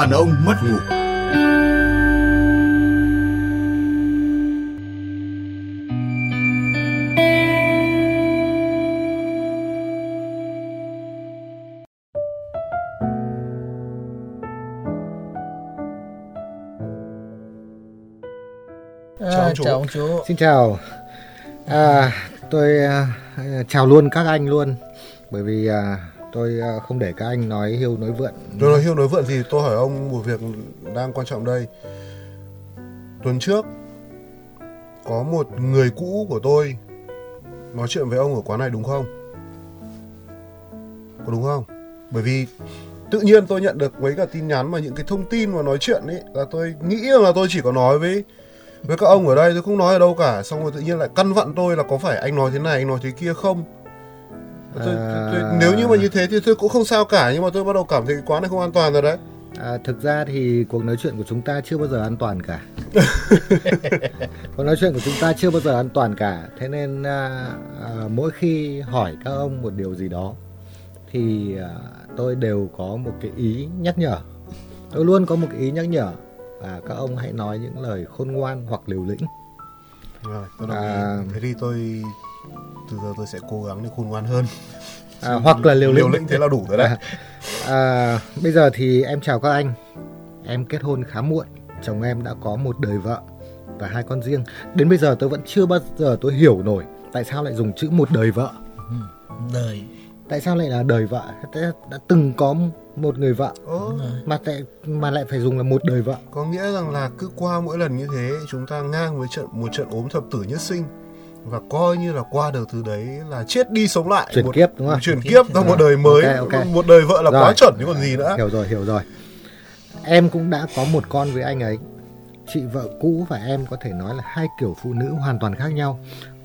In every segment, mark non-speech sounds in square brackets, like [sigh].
đàn ông mất ngủ. À, Chào ông chú. chào ông chú. Xin chào. À, tôi à, chào luôn các anh luôn. Bởi vì à, tôi ờ, không để các anh nói hiêu nói vượn. Tôi nói hiêu nói vượn thì tôi hỏi ông một việc đang quan trọng đây. Tuần trước, có một người cũ của tôi nói chuyện với ông ở quán này đúng không? Có đúng không? Bởi vì tự nhiên tôi nhận được mấy cả tin nhắn và những cái thông tin mà nói chuyện ấy là tôi nghĩ là tôi chỉ có nói với với các ông ở đây, tôi không nói ở đâu cả xong rồi tự nhiên lại căn vặn tôi là có phải anh nói thế này, anh nói thế kia không tôi, tôi, tôi, À. nếu như mà như thế thì tôi cũng không sao cả nhưng mà tôi bắt đầu cảm thấy cái quán này không an toàn rồi đấy À, thực ra thì cuộc nói chuyện của chúng ta chưa bao giờ an toàn cả. [laughs] cuộc nói chuyện của chúng ta chưa bao giờ an toàn cả. Thế nên à, à, mỗi khi hỏi các ông một điều gì đó thì à, tôi đều có một cái ý nhắc nhở. Tôi luôn có một cái ý nhắc nhở và các ông hãy nói những lời khôn ngoan hoặc liều lĩnh. rồi tôi đồng À. thế thì tôi từ giờ tôi sẽ cố gắng để khôn ngoan hơn À, hoặc là liều lĩnh. liều lĩnh thế là đủ rồi đấy [laughs] À, bây giờ thì em chào các anh. Em kết hôn khá muộn, chồng em đã có một đời vợ và hai con riêng. Đến bây giờ tôi vẫn chưa bao giờ tôi hiểu nổi tại sao lại dùng chữ một đời vợ. Đời. Tại sao lại là đời vợ? Đã, đã từng có một người vợ Ồ, mà lại mà lại phải dùng là một đời vợ. có nghĩa rằng là cứ qua mỗi lần như thế chúng ta ngang với trận một trận ốm thập tử nhất sinh và coi như là qua được thứ đấy là chết đi sống lại Chuyển một, kiếp, đúng không? chuyển kiếp trong một đời mới Ok, ok. một đời vợ là Rồi. quá chuẩn chứ còn gì nữa Hiểu rồi, hiểu rồi. Em cũng đã có một con với anh ấy. Chị vợ cũ và em có thể nói là hai kiểu phụ nữ hoàn toàn khác nhau.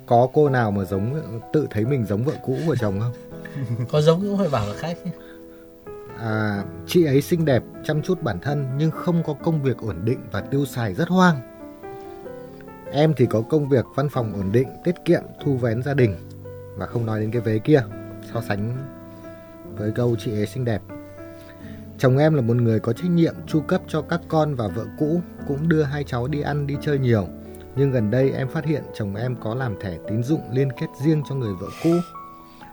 Có cô nào mà giống tự thấy mình giống vợ cũ của chồng không? [laughs] Có giống cũng phải bảo là khác. À, chị ấy xinh đẹp, chăm chút bản thân nhưng không có công việc ổn định và tiêu xài rất hoang. Em thì có công việc văn phòng ổn định, tiết kiệm, thu vén gia đình và không nói đến cái vế kia so sánh với câu chị ấy xinh đẹp. Chồng em là một người có trách nhiệm chu cấp cho các con và vợ cũ, cũng đưa hai cháu đi ăn đi chơi nhiều. Nhưng gần đây em phát hiện chồng em có làm thẻ tín dụng liên kết riêng cho người vợ cũ.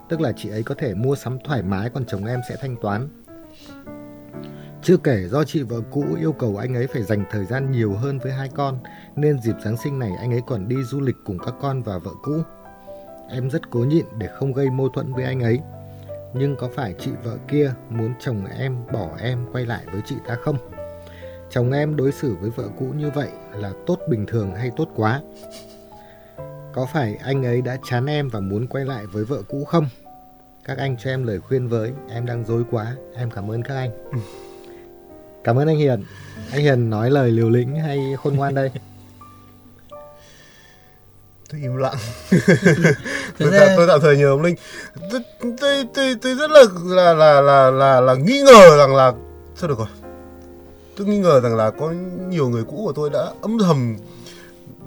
Tức là chị ấy có thể mua sắm thoải mái còn chồng em sẽ thanh toán. Chưa kể do chị vợ cũ yêu cầu anh ấy phải dành thời gian nhiều hơn với hai con nên dịp Giáng sinh này anh ấy còn đi du lịch cùng các con và vợ cũ. Em rất cố nhịn để không gây mâu thuẫn với anh ấy. Nhưng có phải chị vợ kia muốn chồng em bỏ em quay lại với chị ta không? Chồng em đối xử với vợ cũ như vậy là tốt bình thường hay tốt quá? Có phải anh ấy đã chán em và muốn quay lại với vợ cũ không? Các anh cho em lời khuyên với, em đang dối quá, em cảm ơn các anh. Ừ. Cảm ơn anh Hiền. Anh Hiền nói lời liều lĩnh hay khôn ngoan đây? tôi im lặng [laughs] tôi, ra- tôi tạm thời nhờ ông linh tôi, tôi, tôi, tôi rất là là là là là là nghi ngờ rằng là thôi được rồi tôi nghi ngờ rằng là có nhiều người cũ của tôi đã âm thầm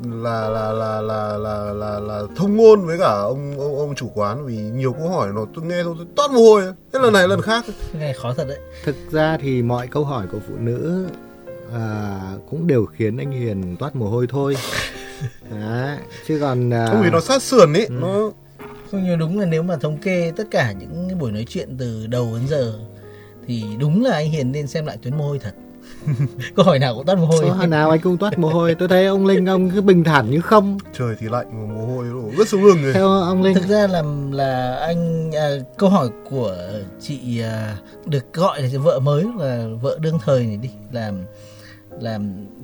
là là là là là là, là thông ngôn với cả ông ông ông chủ quán vì nhiều câu hỏi nó tôi nghe thôi tôi toát mồ hôi hết lần này lần khác Cái này khó thật đấy. Thực ra thì mọi câu hỏi của phụ nữ à, cũng đều khiến anh Hiền toát mồ hôi thôi. [laughs] Đấy, chứ còn à, không vì nó sát sườn ấy nó Không như đúng là nếu mà thống kê tất cả những cái buổi nói chuyện từ đầu đến giờ thì đúng là anh Hiền nên xem lại tuyến mồ hôi thật. Câu hỏi nào cũng toát mồ hôi. số nào anh cũng toát mồ hôi. Tôi thấy ông Linh ông cứ bình thản như không. trời thì lạnh mà mồ hôi đổ ướt xuống lưng rồi Theo ông Linh Thực ra là là anh à, câu hỏi của chị à, được gọi là vợ mới là vợ đương thời này đi là là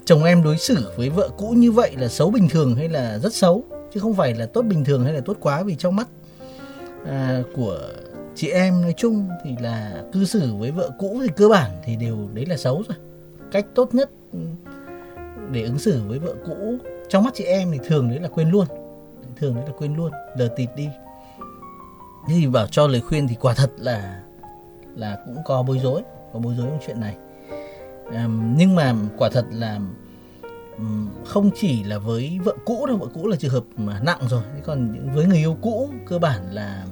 chồng em đối xử với vợ cũ như vậy là xấu bình thường hay là rất xấu chứ không phải là tốt bình thường hay là tốt quá vì trong mắt à, của chị em nói chung thì là cư xử với vợ cũ thì cơ bản thì đều đấy là xấu rồi cách tốt nhất để ứng xử với vợ cũ. Trong mắt chị em thì thường đấy là quên luôn. Thường đấy là quên luôn lờ tịt đi. Thế thì bảo cho lời khuyên thì quả thật là là cũng có bối rối có bối rối trong chuyện này. Ờm, nhưng mà quả thật là không chỉ là với vợ cũ đâu vợ cũ là trường hợp mà nặng rồi. Thế còn với người yêu cũ cơ bản là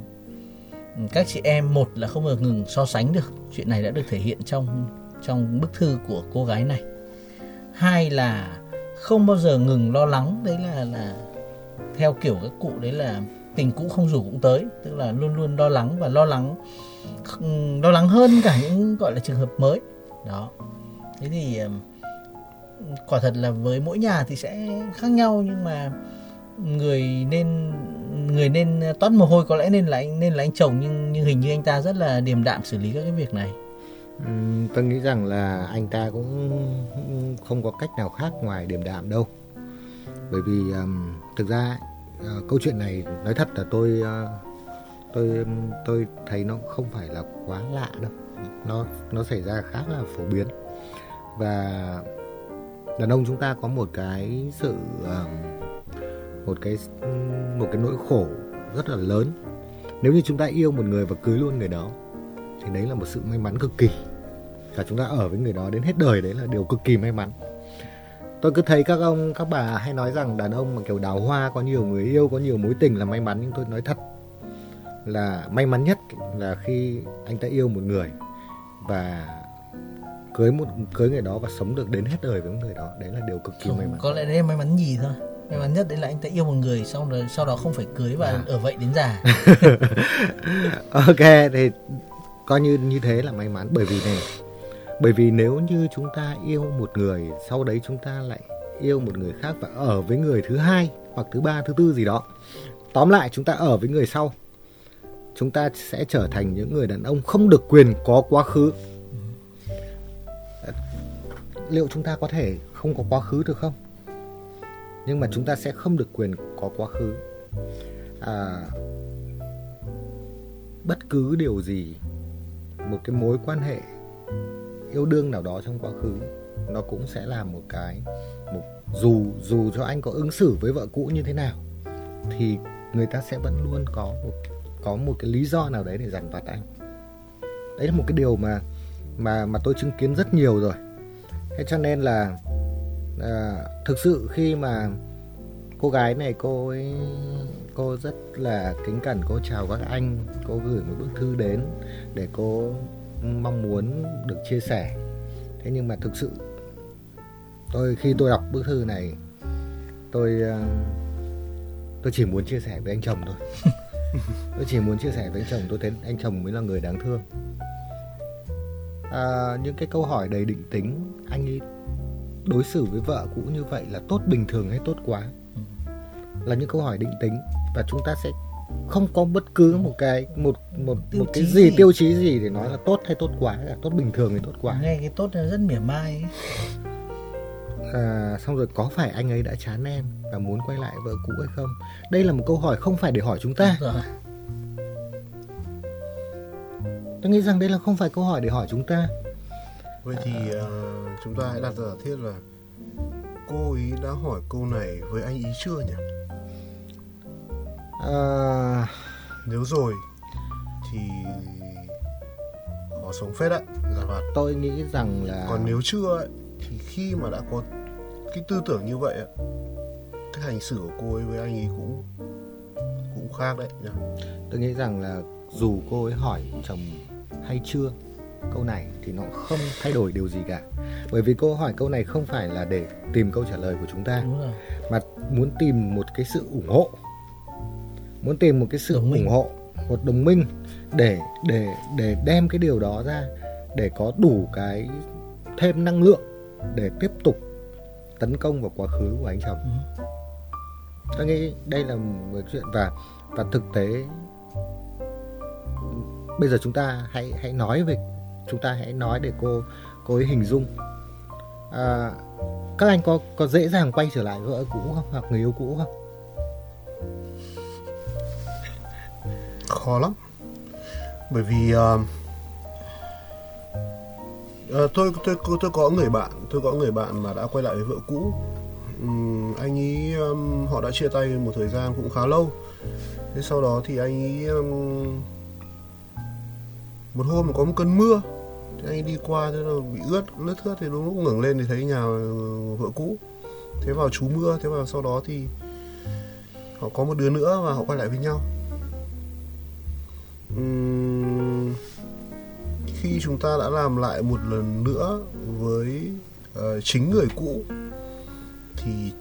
các chị em một là không được ngừng so sánh được. Chuyện này đã được thể hiện trong trong bức thư của cô gái này. Hai là không bao giờ ngừng lo lắng, đấy là là theo kiểu các cụ, đấy là tình cũ không rủ cũng tới, tức là luôn luôn lo lắng và lo lắng lo lắng hơn cả những gọi là trường hợp mới. Đó. Thế thì quả thật là với mỗi nhà thì sẽ khác nhau, nhưng mà người nên người nên toát mồ hôi, có lẽ nên là anh, nên là anh chồng, nhưng nhưng hình như anh ta rất là điềm đạm xử lý các cái việc này tôi nghĩ rằng là anh ta cũng không có cách nào khác ngoài điềm đạm đâu. Bởi vì um, thực ra uh, câu chuyện này nói thật là tôi uh, tôi tôi thấy nó không phải là quá lạ đâu. Nó nó xảy ra khá là phổ biến. Và đàn ông chúng ta có một cái sự um, một cái một cái nỗi khổ rất là lớn. Nếu như chúng ta yêu một người và cưới luôn người đó thì đấy là một sự may mắn cực kỳ và chúng ta ở với người đó đến hết đời đấy là điều cực kỳ may mắn. Tôi cứ thấy các ông các bà hay nói rằng đàn ông mà kiểu đào hoa có nhiều người yêu có nhiều mối tình là may mắn nhưng tôi nói thật là may mắn nhất là khi anh ta yêu một người và cưới một cưới người đó và sống được đến hết đời với người đó. Đấy là điều cực kỳ Không, may mắn. có lẽ đấy là may mắn gì thôi. May mắn nhất đấy là anh ta yêu một người xong rồi sau đó không phải cưới và à. ở vậy đến già. [laughs] Ok thì coi như như thế là may mắn. Bởi vì này bởi vì nếu như chúng ta yêu một người sau đấy chúng ta lại yêu một người khác và ở với người thứ hai hoặc thứ ba thứ tư gì đó. Tóm lại chúng ta ở với người sau. Chúng ta sẽ trở thành những người đàn ông không được quyền có quá khứ. Liệu chúng ta có thể không có quá khứ được không? Nhưng mà chúng ta sẽ không được quyền có quá khứ. À, bất cứ điều gì một cái mối quan hệ yêu đương nào đó trong quá khứ nó cũng sẽ là một cái một dù dù cho anh có ứng xử với vợ cũ như thế nào thì người ta sẽ vẫn luôn có một có một cái lý do nào đấy để dằn vặt anh. Đấy là một cái điều mà mà mà tôi chứng kiến rất nhiều rồi. Thế cho nên là à, thực sự khi mà cô gái này cô ấy cô rất là kính cẩn cô chào các anh cô gửi một bức thư đến để cô mong muốn được chia sẻ. Thế nhưng mà thực sự tôi khi tôi đọc bức thư này tôi à, tôi chỉ muốn chia sẻ với anh chồng thôi. [laughs] Tôi chỉ muốn chia sẻ với anh chồng tôi thấy anh chồng mới là người đáng thương. À, những cái câu hỏi đầy định tính anh ấy đối xử với vợ cũ như vậy là tốt bình thường hay tốt quá? Là những câu hỏi định tính và chúng ta sẽ không có bất cứ một cái một một tiêu một cái gì, gì? tiêu chí gì để nói là tốt hay tốt quá cả tốt bình thường hay tốt quá. Nghe cái tốt là rất mỉa mai ấy. À, xong rồi có phải anh ấy đã chán em và muốn quay lại vợ cũ hay không? Đây là một câu hỏi không phải để hỏi chúng ta. Rồi. tôi nghĩ rằng đây là không phải câu hỏi để hỏi chúng ta. Vậy thì uh, chúng ta hãy đặt ra giả thiết là cô ý đã hỏi câu này với anh ý chưa nhỉ à... nếu rồi thì họ sống phết đấy giả vặt tôi nghĩ rằng là còn nếu chưa ấy, thì khi mà đã có cái tư tưởng như vậy ấy, cái hành xử của cô ấy với anh ấy cũng cũng khác đấy nhá. Tôi nghĩ rằng là dù cô ấy hỏi chồng hay chưa câu này thì nó không thay đổi điều gì cả. Bởi vì cô hỏi câu này không phải là để tìm câu trả lời của chúng ta mà muốn tìm một cái sự ủng hộ muốn tìm một cái sự đồng ủng hộ một đồng minh để để để đem cái điều đó ra để có đủ cái thêm năng lượng để tiếp tục tấn công vào quá khứ của anh chồng ừ. tôi nghĩ đây là một chuyện và và thực tế. Bây giờ chúng ta hãy hãy nói về chúng ta hãy nói để cô cô ấy hình dung. À, các anh có có dễ dàng quay trở lại vợ cũ không? Hoặc người yêu cũ không khó lắm. Bởi vì uh, uh, tôi tôi tôi có người bạn tôi có người bạn mà đã quay lại với vợ cũ. Um, anh ấy um, họ đã chia tay một thời gian cũng khá lâu. Thế sau đó thì anh ấy um, một hôm có một cơn mưa thì anh ấy đi qua thế là bị ướt lướt thướt thì đúng lúc ngẩng lên thì thấy nhà ờ, vợ cũ. Thế vào trú mưa thế vào sau đó thì họ có một đứa nữa và họ quay lại với nhau khi chúng ta đã làm lại một lần nữa với uh, chính người cũ thì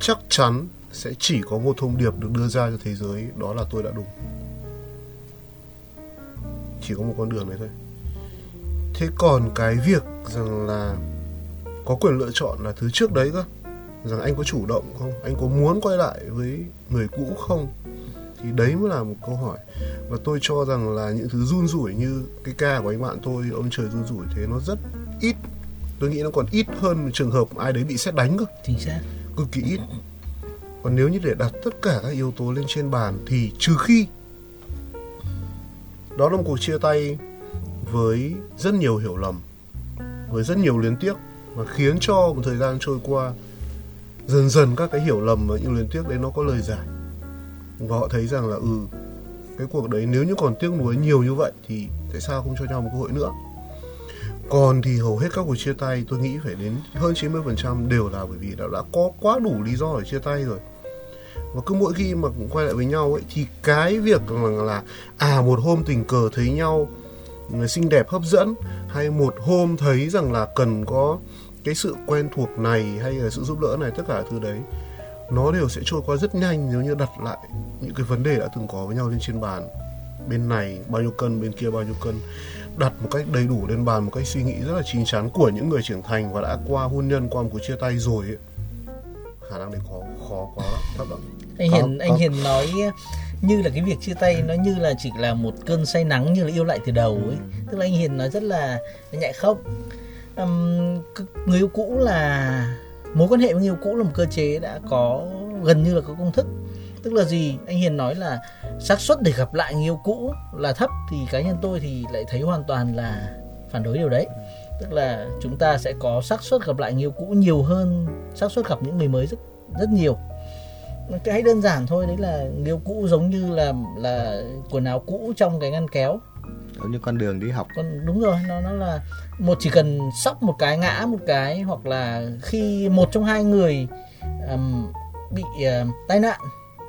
chắc chắn sẽ chỉ có một thông điệp được đưa ra cho thế giới đó là tôi đã đúng. Chỉ có một con đường đấy thôi. Thế còn cái việc rằng là có quyền lựa chọn là thứ trước đấy cơ rằng anh có chủ động không? Anh có muốn quay lại với người cũ không? Thì đấy mới là một câu hỏi. Và tôi cho rằng là những thứ run rủi như cái ca của anh bạn tôi ông trời run rủi thế nó rất ít. Tôi nghĩ nó còn ít hơn trường hợp ai đấy bị xét đánh cơ. Chính xác. Cực kỳ ít. Còn nếu như để đặt tất cả các yếu tố lên trên bàn thì trừ khi đó là một cuộc chia tay với rất nhiều hiểu lầm với rất nhiều liên tiếc và khiến cho một thời gian trôi qua dần dần các cái hiểu lầm và những liên tiếc đấy nó có lời giải và họ thấy rằng là ừ cái cuộc đấy nếu như còn tiếc nuối nhiều như vậy thì tại sao không cho nhau một cơ hội nữa? Còn thì hầu hết các cuộc chia tay tôi nghĩ phải đến hơn 90% đều là bởi vì đã, đã có quá đủ lý do để chia tay rồi. Và cứ mỗi khi mà cũng quay lại với nhau ấy thì cái việc là, là à một hôm tình cờ thấy nhau ừ, xinh đẹp hấp dẫn hay một hôm thấy rằng là cần có cái sự quen thuộc này hay là sự giúp đỡ này tất cả thứ đấy nó đều sẽ trôi qua rất nhanh nếu như đặt lại những cái vấn đề đã từng có với nhau lên trên bàn. Bên này bao nhiêu cân bên kia bao nhiêu cân. Đặt một cách đầy đủ lên bàn một cách suy nghĩ rất là chín chắn của những người trưởng thành và đã qua hôn nhân qua một cuộc chia tay rồi ấy. khả năng đấy khó khó quá. Thấp lắm anh hiền anh hiền nói như là cái việc chia tay nó như là chỉ là một cơn say nắng như là yêu lại từ đầu ấy. Tức là anh hiền nói rất là nhạy không um, người yêu cũ là mối quan hệ với người yêu cũ là một cơ chế đã có, gần như là có công thức. Tức là gì? Anh hiền nói là xác suất để gặp lại người yêu cũ là thấp thì cá nhân tôi thì lại thấy hoàn toàn là phản đối điều đấy. Tức là chúng ta sẽ có xác suất gặp lại người yêu cũ nhiều hơn xác suất gặp những người mới rất rất nhiều. Cái hay đơn giản thôi, đấy là người yêu cũ giống như là là quần áo cũ trong cái ngăn kéo giống như con đường đi học. Con đúng rồi nó nó là một chỉ cần sóc một cái ngã một cái hoặc là khi một trong hai người um, bị uh, tai nạn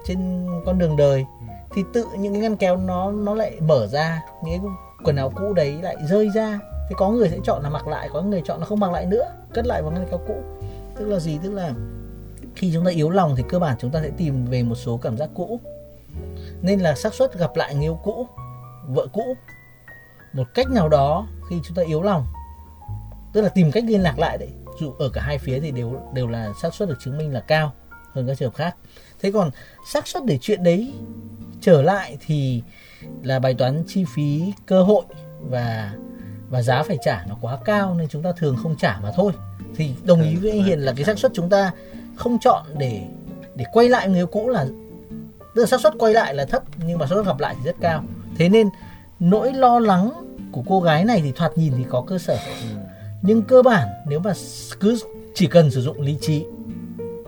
trên con đường đời thì tự những cái ngăn kéo nó nó lại mở ra những cái quần áo cũ đấy lại rơi ra. Thì có người sẽ chọn là mặc lại có người chọn là không mặc lại nữa cất lại vào ngăn kéo cũ. Tức là gì? Tức là khi chúng ta yếu lòng thì cơ bản chúng ta sẽ tìm về một số cảm giác cũ. Nên là xác suất gặp lại người yêu cũ vợ cũ. Một cách nào đó khi chúng ta yếu lòng, tức là tìm cách liên lạc lại đấy. Dù ở cả hai phía thì đều đều là xác suất được chứng minh là cao hơn các trường hợp khác. Thế còn xác suất để chuyện đấy trở lại thì là bài toán chi phí, cơ hội và và giá phải trả nó quá cao nên chúng ta thường không trả mà thôi. Thì đồng ý với anh Hiền là cái xác suất chúng ta không chọn để để quay lại người yêu cũ là, tức là xác suất quay lại là thấp nhưng mà xác suất gặp lại thì rất cao thế nên nỗi lo lắng của cô gái này thì thoạt nhìn thì có cơ sở. Nhưng cơ bản nếu mà cứ chỉ cần sử dụng lý trí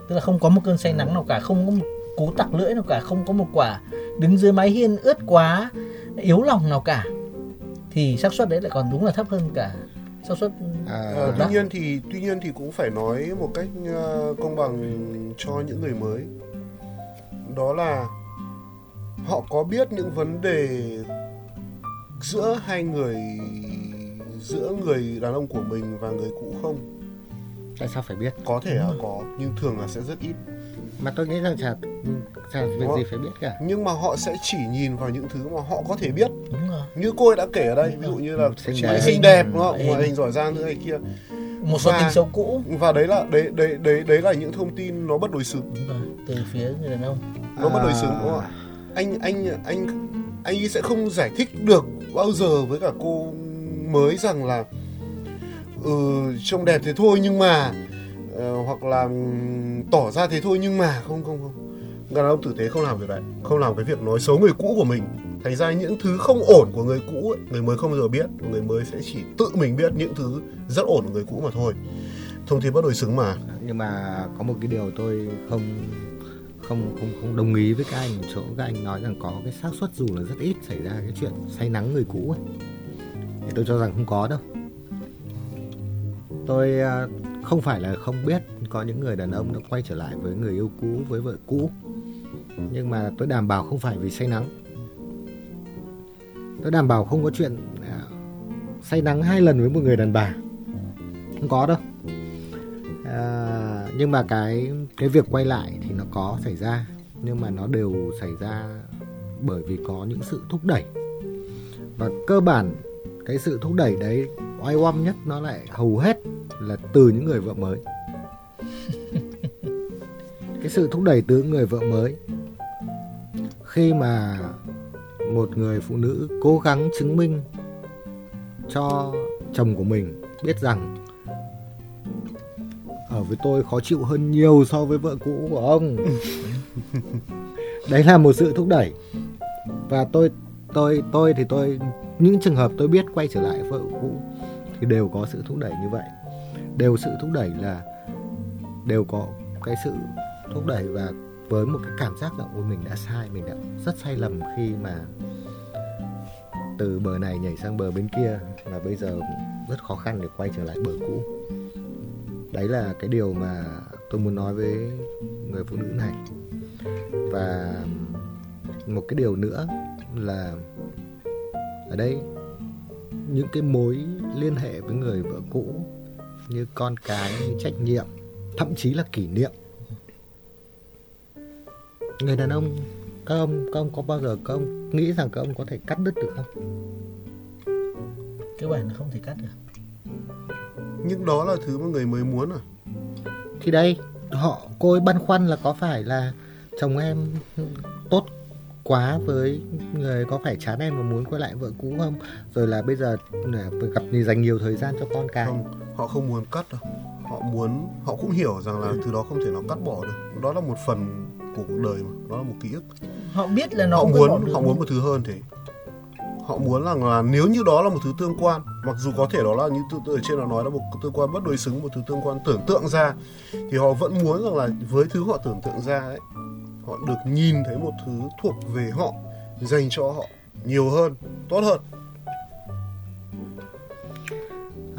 tức là không có một cơn say nắng nào cả không có một cú tặc lưỡi nào cả không có một quả đứng dưới mái hiên ướt quá yếu lòng nào cả thì xác suất đấy lại còn đúng là thấp hơn cả xác suất à, tuy nhiên thì tuy nhiên thì cũng phải nói một cách uh, công bằng cho những người mới. Đó là họ có biết những vấn đề giữa hai người giữa người đàn ông của mình và người cũ không? Tại sao phải biết? Có thể là có nhưng thường là sẽ rất ít. Mà tôi nghĩ rằng chả chả việc gì phải biết cả. Nhưng mà họ sẽ chỉ nhìn vào những thứ mà họ có thể biết. Đúng rồi. như cô ấy đã kể ở đây ví dụ như là chị ấy xinh đẹp đúng không? Ngoại hình giỏi giang thứ này kia. Một số tình xấu cũ. và đấy là đấy đấy đấy đấy là những thông tin nó bất đối xứng. Từ phía người đàn ông. Nó à... bất đối xứng đúng không? Ạ anh anh anh anh ấy sẽ không giải thích được bao giờ với cả cô mới rằng là ừ, trông đẹp thế thôi nhưng mà uh, hoặc là ừ, tỏ ra thế thôi nhưng mà không không không. Đàn ông tử tế không làm việc đấy không làm cái việc nói xấu người cũ của mình. Thành ra những thứ không ổn của người cũ ấy, người mới không bao giờ biết người mới sẽ chỉ tự mình biết những thứ rất ổn của người cũ mà thôi. Thông tin bất đối xứng mà. Nhưng mà có một cái điều tôi không không không không đồng ý với các anh chỗ các anh nói rằng có cái xác suất dù là rất ít xảy ra cái chuyện say nắng người cũ ấy. thì tôi cho rằng không có đâu. Tôi à, không phải là không biết có những người đàn ông đã quay trở lại với người yêu cũ với vợ cũ. Nhưng mà tôi đảm bảo không phải vì say nắng. Tôi đảm bảo không có chuyện à, say nắng hai lần với một người đàn bà. Không có đâu. À, nhưng mà cái cái việc quay lại thì nó có xảy ra. Nhưng mà nó đều xảy ra bởi vì có những sự thúc đẩy. Và cơ bản, cái sự thúc đẩy đấy, oai oăm nhất nó lại hầu hết là từ những người vợ mới. [laughs] Cái sự thúc đẩy từ người vợ mới, khi mà một người phụ nữ cố gắng chứng minh cho chồng của mình biết rằng ở với tôi khó chịu hơn nhiều so với vợ cũ của ông. Đấy là một sự thúc đẩy. Và tôi tôi tôi thì tôi, những trường hợp tôi biết quay trở lại vợ cũ thì đều có sự thúc đẩy như vậy. Đều sự thúc đẩy là, đều có cái sự thúc đẩy và với một cái cảm giác là, ôi, mình đã sai, mình đã rất sai lầm khi mà từ bờ này nhảy sang bờ bên kia. Và bây giờ rất khó khăn để quay trở lại bờ cũ đấy là cái điều mà tôi muốn nói với người phụ nữ này. Và một cái điều nữa là ở đây, những cái mối liên hệ với người vợ cũ như con cái, như trách nhiệm, thậm chí là kỷ niệm. Người đàn ông, các ông các ông có bao giờ, các ông nghĩ rằng các ông có thể cắt đứt được không? Cơ bản là không thể cắt được nhưng đó là thứ mà người mới muốn à? Thì đây họ cô ấy băn khoăn là có phải là chồng em tốt quá với người có phải chán em và muốn quay lại vợ cũ không? Rồi là bây giờ gặp thì dành nhiều thời gian cho con cái. Không họ không muốn cắt đâu. Họ muốn họ cũng hiểu rằng là thứ đó không thể nào cắt bỏ được. Đó là một phần của cuộc đời mà đó là một ký ức. Họ biết là nó họ muốn họ muốn một thứ hơn thế họ muốn rằng là nếu như đó là một thứ tương quan mặc dù có thể đó là như tôi, tôi ở trên nó nói là một tương quan bất đối xứng một thứ tương quan tưởng tượng ra thì họ vẫn muốn rằng là với thứ họ tưởng tượng ra ấy họ được nhìn thấy một thứ thuộc về họ dành cho họ nhiều hơn tốt hơn.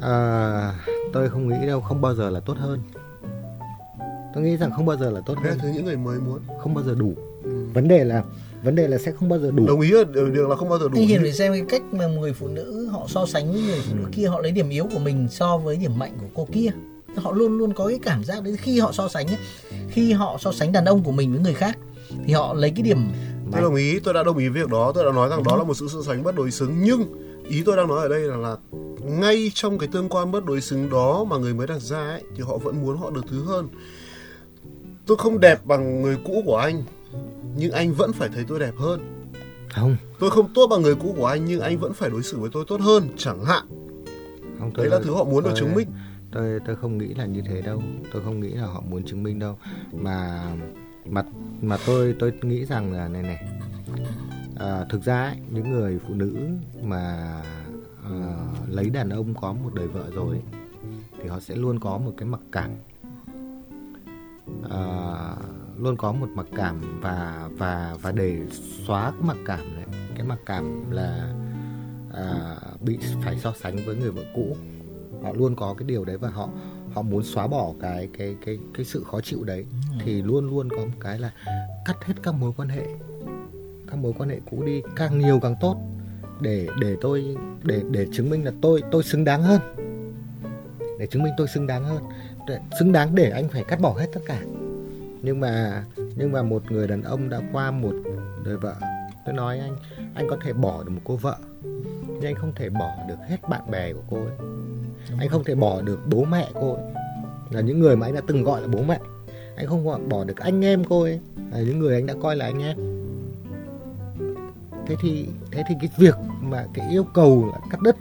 À, tôi không nghĩ đâu không bao giờ là tốt hơn. Tôi nghĩ rằng không bao giờ là tốt hơn. thứ những người mới muốn. Không bao giờ đủ. Ừ. vấn đề là vấn đề là sẽ không bao giờ đủ. Đồng ý là điều là không bao giờ đủ. Anh hiền phải xem cái cách mà người phụ nữ họ so sánh với người phụ nữ kia họ lấy điểm yếu của mình so với điểm mạnh của cô kia. Họ luôn luôn có cái cảm giác đấy. Khi họ so sánh ấy, khi họ so sánh đàn ông của mình với người khác thì họ lấy cái điểm tôi đồng ý tôi đã đồng ý việc đó. Tôi đã nói rằng đó là một sự so sánh bất đối xứng. Nhưng ý tôi đang nói ở đây là là ngay trong cái tương quan bất đối xứng đó mà người mới đặt ra ấy thì họ vẫn muốn họ được thứ hơn. Tôi không đẹp bằng người cũ của anh nhưng anh vẫn phải thấy tôi đẹp hơn. Không? Tôi không tốt bằng người cũ của anh nhưng anh vẫn phải đối xử với tôi tốt hơn chẳng hạn. Không đấy là thứ họ muốn được tôi- chứng minh. tôi tôi không nghĩ là như thế đâu. Tôi không nghĩ là họ muốn chứng minh đâu. Mà mà mà tôi tôi nghĩ rằng là này này. À, thực ra ấy, những người phụ nữ mà à, lấy đàn ông có một đời vợ rồi ấy, thì họ sẽ luôn có một cái mặc cảm. À, luôn có một mặc cảm và và và để xóa cái mặc cảm này cái mặc cảm là à, bị phải so sánh với người vợ cũ. Họ luôn có cái điều đấy và họ họ muốn xóa bỏ cái cái cái cái sự khó chịu đấy. Thì luôn luôn có một cái là cắt hết các mối quan hệ các mối quan hệ cũ đi càng nhiều càng tốt. Để để tôi để để chứng minh là tôi tôi xứng đáng hơn. Để chứng minh tôi xứng đáng hơn. Để, xứng đáng để anh phải cắt bỏ hết tất cả nhưng mà nhưng mà một người đàn ông đã qua một đời vợ. Tôi nói anh anh có thể bỏ được một cô vợ nhưng anh không thể bỏ được hết bạn bè của cô ấy. Anh không thể bỏ được bố mẹ cô ấy. Là những người mà anh đã từng gọi là bố mẹ. Anh không bỏ được anh em cô ấy. Là những người anh đã coi là anh em. Thế thì thế thì cái việc mà cái yêu cầu là cắt đứt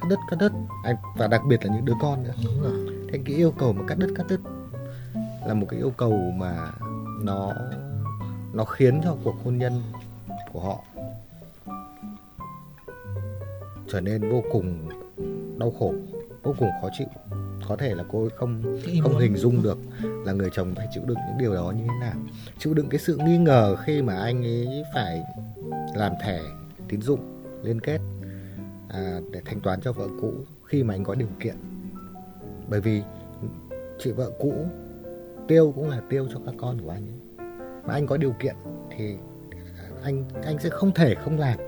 cắt đứt cắt đứt. Anh và đặc biệt là những đứa con nữa. Đúng rồi. Thế cái yêu cầu mà cắt đứt cắt đứt là một cái yêu cầu mà nó nó khiến cho cuộc hôn nhân của họ trở nên vô cùng đau khổ vô cùng khó chịu. Có thể là cô ấy không không hình dung được là người chồng phải chịu đựng những điều đó như thế nào. Chịu đựng cái sự nghi ngờ khi mà anh ấy phải làm thẻ tín dụng liên kết à, để thanh toán cho vợ cũ khi mà anh có điều kiện. Bởi vì chị vợ cũ tiêu cũng là tiêu cho các con của anh ấy. mà anh có điều kiện thì anh anh sẽ không thể không làm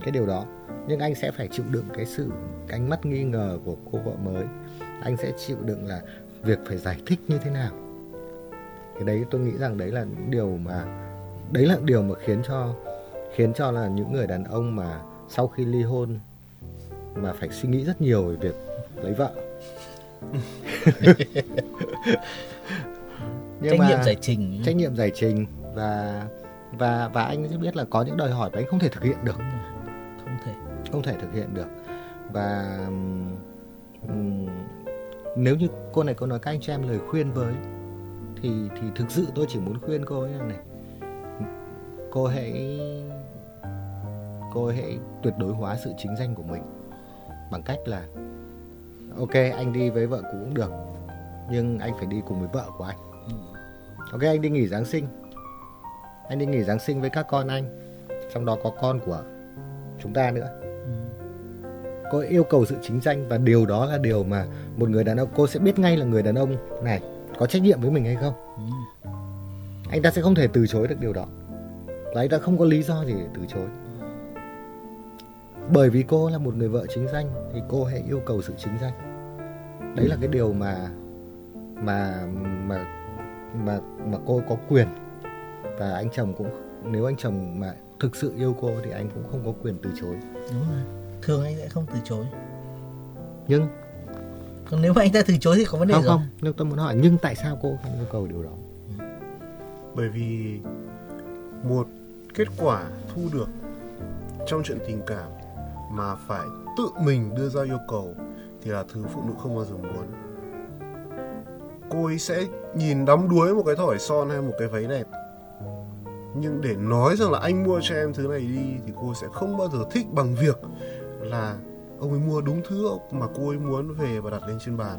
cái điều đó. Nhưng anh sẽ phải chịu đựng cái sự ánh mắt nghi ngờ của cô vợ mới. Anh sẽ chịu đựng là việc phải giải thích như thế nào. Cái đấy tôi nghĩ rằng đấy là những điều mà, đấy là điều mà khiến cho khiến cho là những người đàn ông mà sau khi ly hôn mà phải suy nghĩ rất nhiều về việc lấy vợ. [laughs] trách nhiệm giải trình. trách nhiệm giải trình và và và anh sẽ biết là có những đòi hỏi mà anh không thể thực hiện được. Không thể. Không thể thực hiện được. Và um, nếu như cô này có nói các anh cho em lời khuyên với thì thì thực sự tôi chỉ muốn khuyên cô ấy là này. Cô hãy cô hãy tuyệt đối hóa sự chính danh của mình bằng cách là ok anh đi với vợ cũ cũng được nhưng anh phải đi cùng với vợ của anh ok anh đi nghỉ giáng sinh. Anh đi nghỉ giáng sinh với các con anh. Trong đó có con của chúng ta nữa. Cô yêu cầu sự chính danh và điều đó là điều mà một người đàn ông cô sẽ biết ngay là người đàn ông này có trách nhiệm với mình hay không. Anh ta sẽ không thể từ chối được điều đó. Và anh ta không có lý do gì để từ chối. Bởi vì cô là một người vợ chính danh thì cô hãy yêu cầu sự chính danh. Đấy là cái điều mà mà mà mà mà cô có quyền. Và anh chồng cũng nếu anh chồng mà thực sự yêu cô thì anh cũng không có quyền từ chối. Đúng rồi. Thường anh sẽ không từ chối. Nhưng còn nếu mà anh ta từ chối thì có vấn đề không rồi không. nhưng tôi muốn hỏi nhưng tại sao cô không yêu cầu điều đó? Bởi vì một kết quả thu được trong chuyện tình cảm mà phải tự mình đưa ra yêu cầu thì là thứ phụ nữ không bao giờ muốn. Cô ấy sẽ nhìn đắm đuối một cái thỏi son hay một cái váy đẹp. Nhưng để nói rằng là anh mua cho em thứ này đi thì cô sẽ không bao giờ thích bằng việc là ông ấy mua đúng thứ mà cô ấy muốn về và đặt lên trên bàn.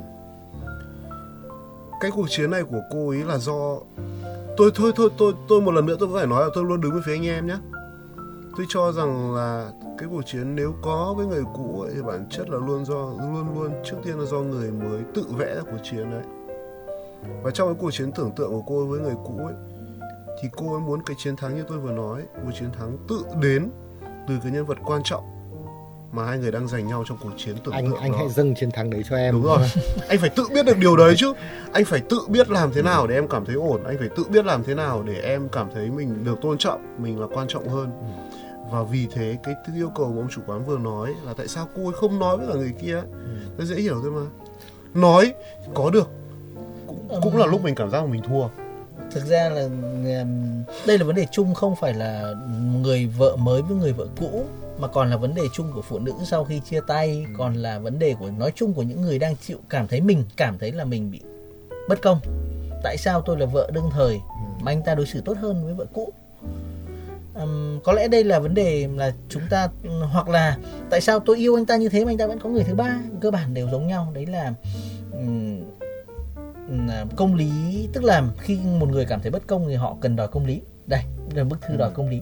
Cái cuộc chiến này của cô ấy là do tôi thôi thôi tôi tôi một lần nữa tôi phải nói là tôi luôn đứng với phía anh em nhé. Tôi cho rằng là cái cuộc chiến nếu có với người cũ ấy, thì bản chất là luôn do luôn luôn trước tiên là do người mới tự vẽ ra cuộc chiến đấy và trong cái cuộc chiến tưởng tượng của cô với người cũ ấy thì cô ấy muốn cái chiến thắng như tôi vừa nói một chiến thắng tự đến từ cái nhân vật quan trọng mà hai người đang giành nhau trong cuộc chiến tưởng anh tượng anh đó. hãy dâng chiến thắng đấy cho em Đúng rồi. anh phải tự biết được điều đấy chứ. Anh phải tự biết làm thế nào để em cảm thấy ổn. Anh phải tự biết làm thế nào để em cảm thấy mình được tôn trọng, mình là quan trọng hơn. Và vì thế cái yêu cầu mà ông chủ quán vừa nói là tại sao cô ấy không nói với cả người kia. Nó dễ hiểu thôi mà. Nói có được. Cũng, cũng là lúc mình cảm giác là mình thua. thực ra là đây là vấn đề chung không phải là người vợ mới với người vợ cũ mà còn là vấn đề chung của phụ nữ sau khi chia tay còn là vấn đề của nói chung của những người đang chịu cảm thấy mình cảm thấy là mình bị bất công. Tại sao tôi là vợ đương thời mà anh ta đối xử tốt hơn với vợ cũ? Ừm, có lẽ đây là vấn đề là chúng ta hoặc là tại sao tôi yêu anh ta như thế mà anh ta vẫn có người thứ ba? Cơ bản đều giống nhau. Đấy là là công lý. Tức là khi một người cảm thấy bất công thì họ cần đòi công lý. Đây là bức thư đòi công lý.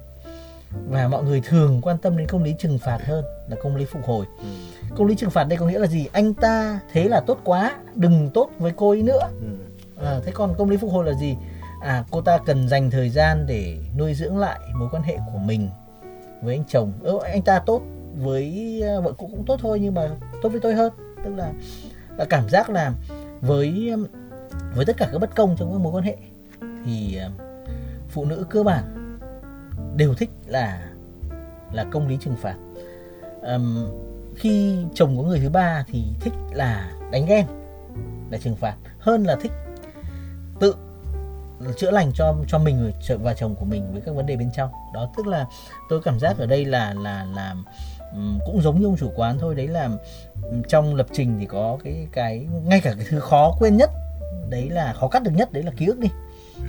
Và mọi người thường quan tâm đến công lý trừng phạt hơn là công lý phục hồi. Công lý trừng phạt đây có nghĩa là gì? Anh ta thế là tốt quá đừng tốt với cô ấy nữa. Ừ. à, thế còn công lý phục hồi là gì? À cô ta cần dành thời gian để nuôi dưỡng lại mối quan hệ của mình với anh chồng. Ừ, anh ta tốt với ờ, vợ cũ cũng tốt thôi nhưng mà tốt với tôi hơn. Tức là, là cảm giác là với ừm, với tất cả các bất công trong các mối quan hệ thì ờ, phụ nữ cơ bản đều thích là là công lý trừng phạt. Um, khi chồng có người thứ ba thì thích là đánh ghen là trừng phạt hơn là thích tự chữa lành cho cho mình và chồng của mình với các vấn đề bên trong. Đó tức là tôi cảm giác ở đây là là là cũng giống như ông chủ quán thôi đấy là trong lập trình thì có cái cái ngay cả cái thứ khó quên nhất đấy là khó cắt được nhất đấy là ký ức đi.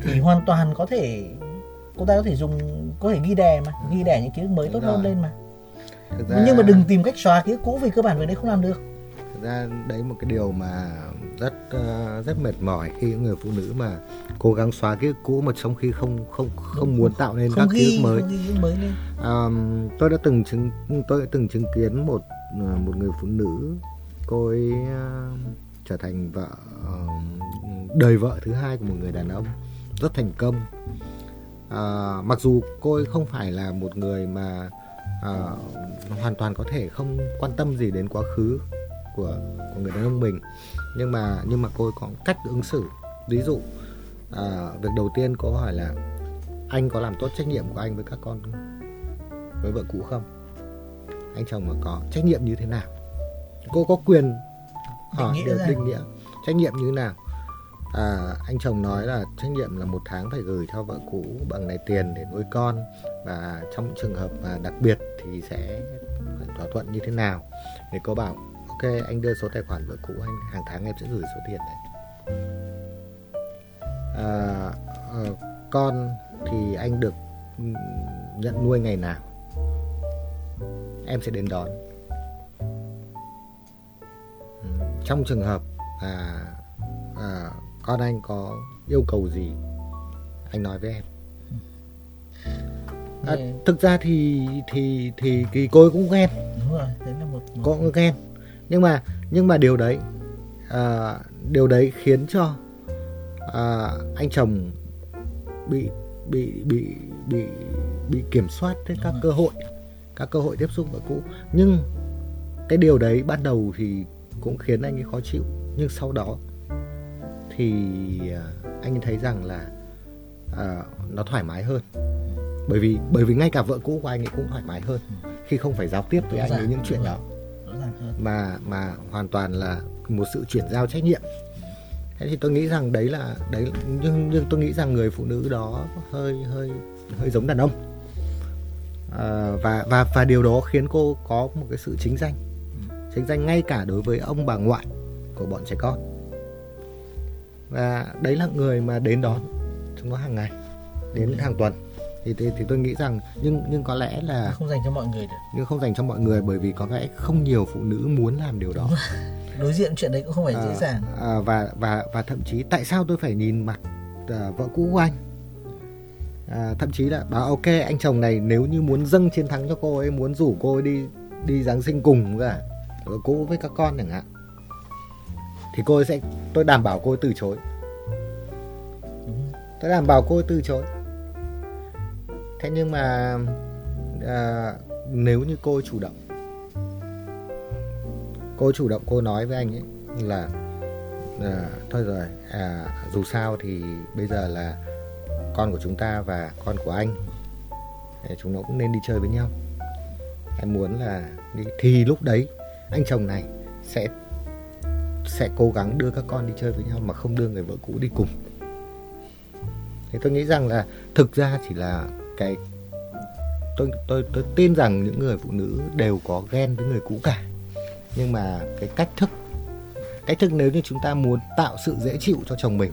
Thì hoàn toàn có thể cô ta có thể dùng có thể ghi đè mà ghi đè những ký ức mới Đúng tốt hơn lên mà. Thực ra, nhưng mà đừng tìm cách xóa ký ức cũ vì cơ bản việc đấy không làm được. Thực ra đấy một cái điều mà rất ờ, rất mệt mỏi khi người phụ nữ mà cố gắng xóa ký ức cũ mà trong khi không không không Đúng. muốn tạo nên không các ký ức mới. ghi mới lên. Ờm, tôi đã từng chứng tôi đã từng chứng kiến một ờ, một người phụ nữ cô ấy ờ, trở thành vợ ờ, đời vợ thứ hai của một người đàn ông rất thành công. Ờ, mặc dù cô ấy không phải là một người mà uh, hoàn toàn có thể không quan tâm gì đến quá khứ của của người đàn ông mình nhưng mà nhưng mà cô ấy có cách ứng xử. Ví dụ à, việc đầu tiên cô hỏi là anh có làm tốt trách nhiệm của anh với các con với vợ cũ không? Anh chồng mà có trách nhiệm như thế nào? Cô có quyền hỏi được định nghĩa trách nhiệm như thế nào à, anh chồng nói là trách nhiệm là một tháng phải gửi cho vợ cũ bằng này tiền để nuôi con. Và trong trường hợp mà đặc biệt thì sẽ thỏa thuận như thế nào? Để cô bảo ok anh đưa số tài khoản vợ cũ anh hàng tháng em sẽ gửi số tiền đấy à, à, con thì anh được ừ, nhận nuôi ngày nào? Em sẽ đến đón. Ừ, trong trường hợp à, à, con anh có yêu cầu gì? Anh nói với em. À, thực ra thì thì thì thì cô ấy cũng ghen đúng rồi đấy là một, cô cũng ghen nhưng mà nhưng mà điều đấy à, điều đấy khiến cho à, anh chồng bị bị bị bị bị kiểm soát tới các cơ hội các cơ hội tiếp xúc với cũ. Nhưng cái điều đấy ban đầu thì cũng khiến anh ấy khó chịu. Nhưng sau đó thì à, anh ấy thấy rằng là à, nó thoải mái hơn. Bởi vì bởi vì ngay cả vợ cũ của anh ấy cũng thoải mái hơn. Khi không phải giao tiếp với anh ấy những chuyện đó. mà mà hoàn toàn là một sự chuyển giao trách nhiệm. Thế thì tôi nghĩ rằng đấy là đấy nhưng nhưng tôi nghĩ rằng người phụ nữ đó hơi hơi hơi giống đàn ông. À, và và và điều đó khiến cô có một cái sự chính danh. Chính danh ngay cả đối với ông bà ngoại của bọn trẻ con và đấy là người mà đến đón chúng nó hàng ngày đến hàng tuần. Thì, thì thì tôi nghĩ rằng nhưng nhưng có lẽ là không dành cho mọi người được. Nhưng không dành cho mọi người bởi vì có lẽ không nhiều phụ nữ muốn làm điều đó. Đối diện chuyện đấy cũng không phải dễ À, dàng. à, và và và thậm chí tại sao tôi phải nhìn mặt à, vợ cũ của anh? À, thậm chí là bảo ok anh chồng này nếu như muốn dâng chiến thắng cho cô ấy muốn rủ cô ấy đi đi giáng sinh cùng cả vợ cũ với các con chẳng hạn thì cô ấy sẽ tôi đảm bảo cô ấy từ chối. Tôi đảm bảo cô ấy từ chối. Thế nhưng mà à, nếu như cô ấy chủ động cô ấy chủ động cô nói với anh ấy là à, thôi rồi à, dù sao thì bây giờ là con của chúng ta và con của anh chúng nó cũng nên đi chơi với nhau. Em muốn là đi thì lúc đấy anh chồng này sẽ sẽ cố gắng đưa các con đi chơi với nhau mà không đưa người vợ cũ đi cùng. Thì tôi nghĩ rằng là thực ra chỉ là cái tôi tôi tôi tin rằng những người phụ nữ đều có ghen với người cũ cả. Nhưng mà cái cách thức cách thức nếu như chúng ta muốn tạo sự dễ chịu cho chồng mình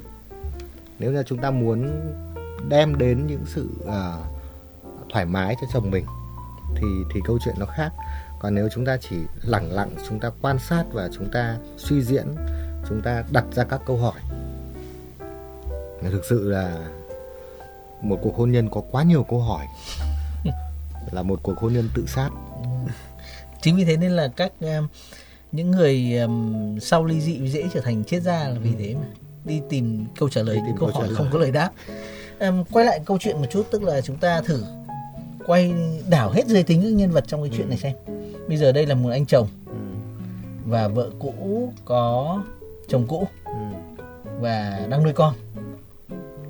nếu như chúng ta muốn đem đến những sự uh, thoải mái cho chồng mình thì thì câu chuyện nó khác còn nếu chúng ta chỉ lẳng lặng chúng ta quan sát và chúng ta suy diễn chúng ta đặt ra các câu hỏi thực sự là một cuộc hôn nhân có quá nhiều câu hỏi [laughs] là một cuộc hôn nhân tự sát. Chính vì thế nên là các um, những người um, sau ly dị dễ trở thành triết gia là vì thế mà đi tìm câu trả lời những câu câu hỏi không có lời đáp. Em, quay lại câu chuyện một chút tức là chúng ta thử quay đảo hết giới tính các nhân vật trong cái chuyện này xem bây giờ đây là một anh chồng. Ừ. và vợ cũ có chồng cũ. Ừ. và đang nuôi con.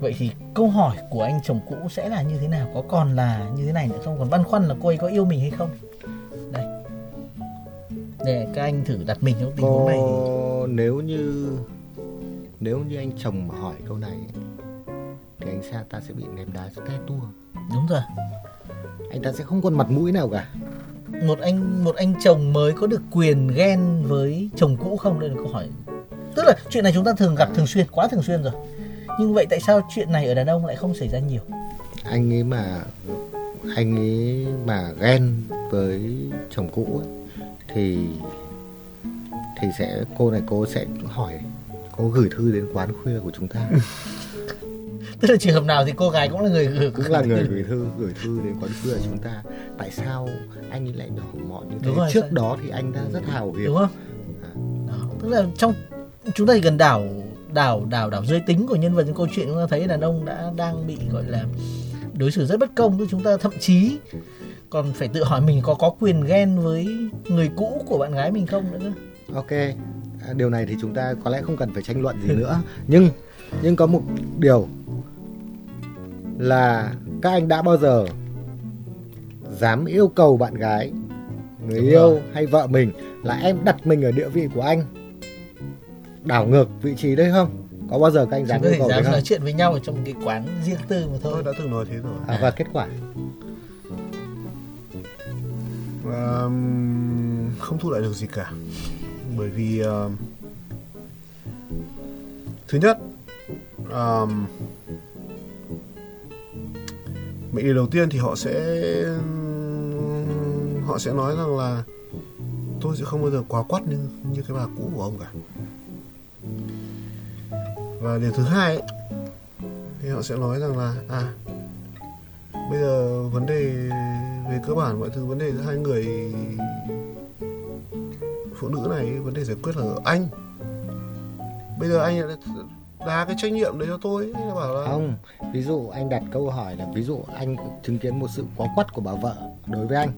Vậy thì câu hỏi của anh chồng cũ sẽ là như thế nào? Có còn là như thế này nữa không? Còn băn khoăn là cô ấy có yêu mình hay không? Đây. Để các anh thử đặt mình trong tình huống này thì nếu như nếu như anh chồng mà hỏi câu này thì anh ta sẽ bị ném đá te tua đúng rồi. Anh ta sẽ không còn mặt mũi nào cả một anh một anh chồng mới có được quyền ghen với chồng cũ không? Đây là câu hỏi. Tức là chuyện này chúng ta thường gặp thường xuyên quá thường xuyên rồi. Nhưng vậy tại sao chuyện này ở đàn ông lại không xảy ra nhiều? Anh ấy mà anh ấy mà ghen với chồng cũ ấy, thì thì sẽ cô này cô sẽ hỏi cô gửi thư đến quán khuya của chúng ta [laughs] tức là trường hợp nào thì cô gái cũng là người gửi cũng là người gửi thư gửi thư đến quán khuya chúng ta. Tại sao anh ấy lại đổ mọn như thế? Đúng rồi, trước sao- đó thì anh đã rất hào hiệp. Đúng không? Đó. tức là trong chúng ta cần đảo đảo đảo đảo giới tính của nhân vật trong câu chuyện chúng ta thấy đàn ông đã đang bị gọi là đối xử rất bất công. Tức chúng ta thậm chí còn phải tự hỏi mình có có quyền ghen với người cũ của bạn gái mình không nữa. Ok, à, điều này thì chúng ta có lẽ không cần phải tranh luận gì nữa. Nhưng nhưng có một điều là các anh đã bao giờ dám yêu cầu bạn gái, người Đúng yêu rồi. hay vợ mình là em đặt mình ở địa vị của anh, đảo ngược vị trí đấy không? Có bao giờ các anh dám yêu cầu dám không? nói chuyện với nhau ở trong một cái quán riêng tư mà thôi. tôi đã từng nói thế rồi À, và kết quả Ờm, không thu lại được gì cả bởi vì ờm, thứ nhất ờm, mệnh đề đầu tiên thì họ sẽ họ sẽ nói rằng là tôi sẽ không bao giờ quá quắt như như cái bà cũ của ông cả. Và điều thứ hai ấy, thì họ sẽ nói rằng là à bây giờ vấn đề về cơ bản mọi thứ vấn đề giữa hai người phụ nữ này vấn đề giải quyết là ở anh. Bây giờ anh đá cái trách nhiệm đấy cho tôi ấy, bảo là không ví dụ anh đặt câu hỏi là ví dụ anh chứng kiến một sự quá quắt của bà vợ đối với anh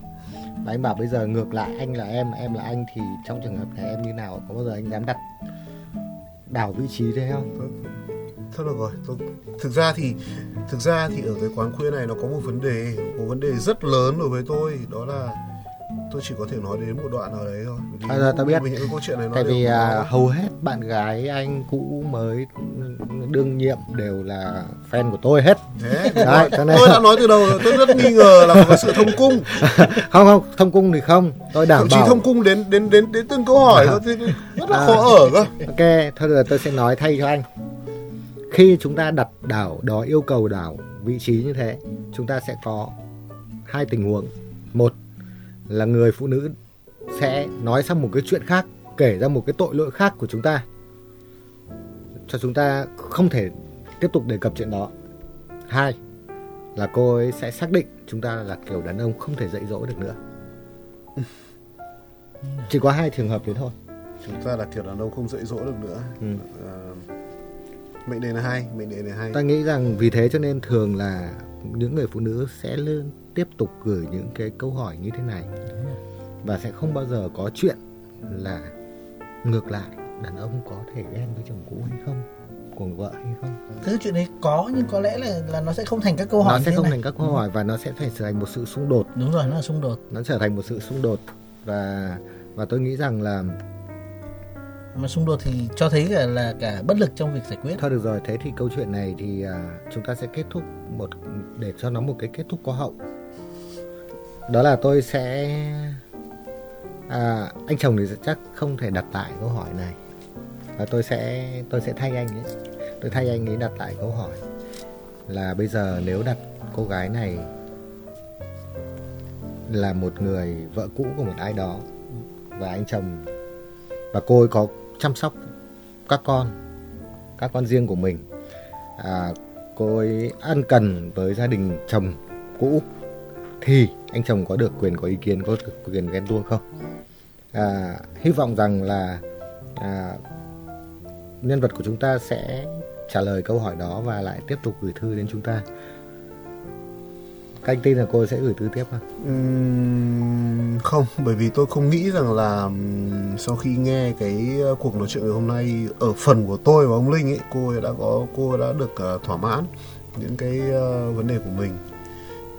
và anh bảo bây giờ ngược lại anh là em em là anh thì trong trường hợp này em như nào có bao giờ anh dám đặt đảo vị trí thế không? Thôi được rồi tôi, thực ra thì thực ra thì ở cái quán khuya này nó có một vấn đề một vấn đề rất lớn đối với tôi đó là tôi chỉ có thể nói đến một đoạn nào đấy thôi. À, rồi, tôi biết. vì những câu chuyện này tại vì à, hầu hết bạn gái anh cũ mới đương nhiệm đều là fan của tôi hết. Thế Đấy, cho nên- tôi đã nói từ đầu tôi rất nghi ngờ là có sự thông cung. [laughs] Không không thông cung thì không. Tôi đảm thậm chí bảo. thông cung đến đến đến đến từng câu hỏi thôi thì rất là khó ở cơ. Ok, thôi giờ tôi sẽ nói thay cho anh. Khi chúng ta đặt đảo đó yêu cầu đảo vị trí như thế, chúng ta sẽ có hai tình huống. Một là người phụ nữ sẽ nói sang một cái chuyện khác, kể ra một cái tội lỗi khác của chúng ta. Cho chúng ta không thể tiếp tục đề cập chuyện đó. Hai là cô ấy sẽ xác định chúng ta là kiểu đàn ông không thể dạy dỗ được nữa. Chỉ có hai trường hợp đấy thôi. chúng ta là kiểu đàn ông không dạy dỗ được nữa Ừ. Ờ, mệnh đề này hay mệnh đề này hay Ta nghĩ rằng vì thế cho nên thường là những người phụ nữ sẽ luôn tiếp tục gửi những cái câu hỏi như thế này và sẽ không bao giờ có chuyện là ngược lại đàn ông có thể ghen với chồng cũ hay không của vợ hay không Thứ chuyện đấy có nhưng có lẽ là là nó sẽ không thành các câu hỏi nó sẽ không này. thành các câu hỏi và nó sẽ phải trở thành một sự xung đột Đúng rồi, nó là xung đột. nó trở thành một sự xung đột và và tôi nghĩ rằng là Mà xung đột thì cho thấy cả là cả bất lực trong việc giải quyết. thôi được rồi thế thì câu chuyện này thì à, chúng ta sẽ kết thúc một để cho nó một cái kết thúc có hậu đó là tôi sẽ à, anh chồng thì chắc không thể đặt lại câu hỏi này. Và tôi sẽ tôi sẽ thay anh ấy. Tôi thay anh ấy đặt lại câu hỏi là bây giờ nếu đặt cô gái này là một người vợ cũ của một ai đó và anh chồng và cô ấy có chăm sóc các con các con riêng của mình à, cô ấy ăn cần với gia đình chồng cũ thì anh chồng có được quyền có ý kiến có được quyền ghen tuông không? À, hy vọng rằng là à, nhân vật của chúng ta sẽ trả lời câu hỏi đó và lại tiếp tục gửi thư đến chúng ta. Các anh tin là cô sẽ gửi thư tiếp không? Không bởi vì tôi không nghĩ rằng là sau khi nghe cái ờ, cuộc nói chuyện ngày hôm nay ở phần của tôi và ông Linh ấy cô đã có cô đã được ờ, thỏa mãn những cái ờ, vấn đề của mình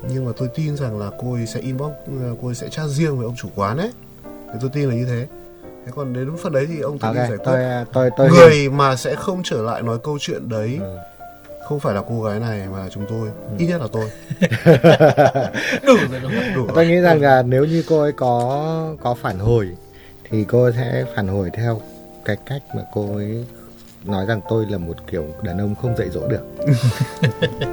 nhưng mà tôi tin rằng là cô ấy sẽ inbox ờ, cô ấy sẽ chat riêng với ông chủ quán ấy. Thì tôi tin là như thế. Thế còn đến phần đấy thì ông tự ok đi giải quyết. tôi tôi tôi người mà sẽ không trở lại nói câu chuyện đấy Ừ. không phải là cô gái này mà là chúng tôi ít nhất là tôi. [laughs] Đủ rồi đúng không? đủ tôi nghĩ rằng là nếu như cô ấy có có phản hồi thì cô ấy sẽ phản hồi theo cái cách mà cô ấy nói rằng tôi là một kiểu đàn ông không dạy dỗ được [laughs]